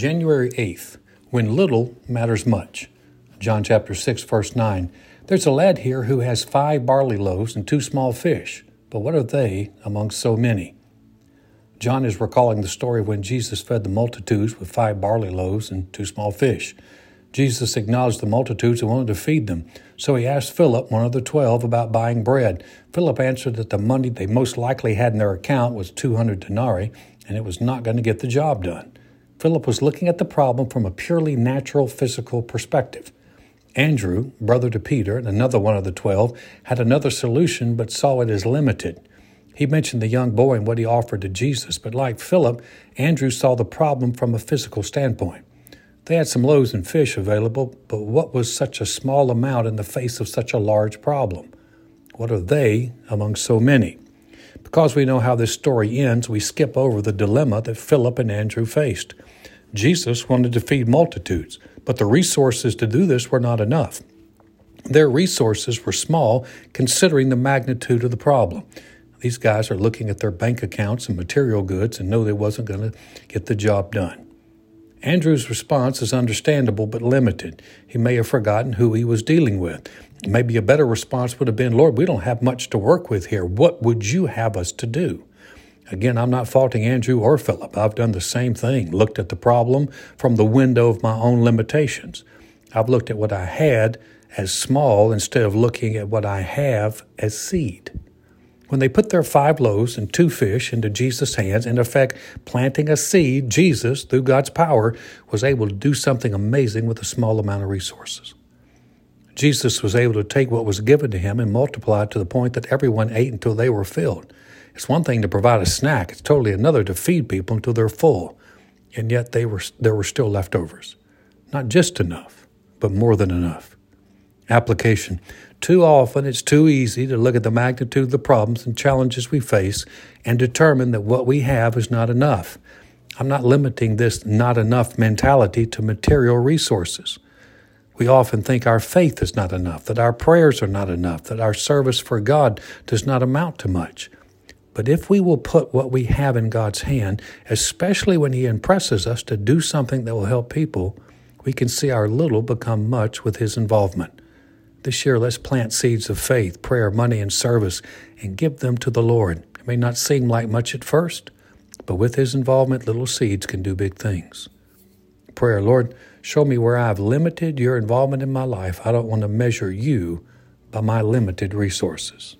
January 8th, when little matters much. John chapter 6, verse 9. There's a lad here who has five barley loaves and two small fish, but what are they among so many? John is recalling the story when Jesus fed the multitudes with five barley loaves and two small fish. Jesus acknowledged the multitudes and wanted to feed them, so he asked Philip, one of the twelve, about buying bread. Philip answered that the money they most likely had in their account was 200 denarii, and it was not going to get the job done. Philip was looking at the problem from a purely natural physical perspective. Andrew, brother to Peter, and another one of the twelve, had another solution but saw it as limited. He mentioned the young boy and what he offered to Jesus, but like Philip, Andrew saw the problem from a physical standpoint. They had some loaves and fish available, but what was such a small amount in the face of such a large problem? What are they among so many? Because we know how this story ends, we skip over the dilemma that Philip and Andrew faced. Jesus wanted to feed multitudes, but the resources to do this were not enough. Their resources were small considering the magnitude of the problem. These guys are looking at their bank accounts and material goods and know they wasn't going to get the job done. Andrew's response is understandable but limited. He may have forgotten who he was dealing with. Maybe a better response would have been, Lord, we don't have much to work with here. What would you have us to do? Again, I'm not faulting Andrew or Philip. I've done the same thing, looked at the problem from the window of my own limitations. I've looked at what I had as small instead of looking at what I have as seed. When they put their five loaves and two fish into Jesus' hands, in effect planting a seed, Jesus, through God's power, was able to do something amazing with a small amount of resources. Jesus was able to take what was given to him and multiply it to the point that everyone ate until they were filled. It's one thing to provide a snack, it's totally another to feed people until they're full. And yet they were, there were still leftovers. Not just enough, but more than enough. Application. Too often it's too easy to look at the magnitude of the problems and challenges we face and determine that what we have is not enough. I'm not limiting this not enough mentality to material resources. We often think our faith is not enough, that our prayers are not enough, that our service for God does not amount to much. But if we will put what we have in God's hand, especially when He impresses us to do something that will help people, we can see our little become much with His involvement. This year, let's plant seeds of faith, prayer, money, and service and give them to the Lord. It may not seem like much at first, but with His involvement, little seeds can do big things. Prayer, Lord, show me where I've limited your involvement in my life. I don't want to measure you by my limited resources.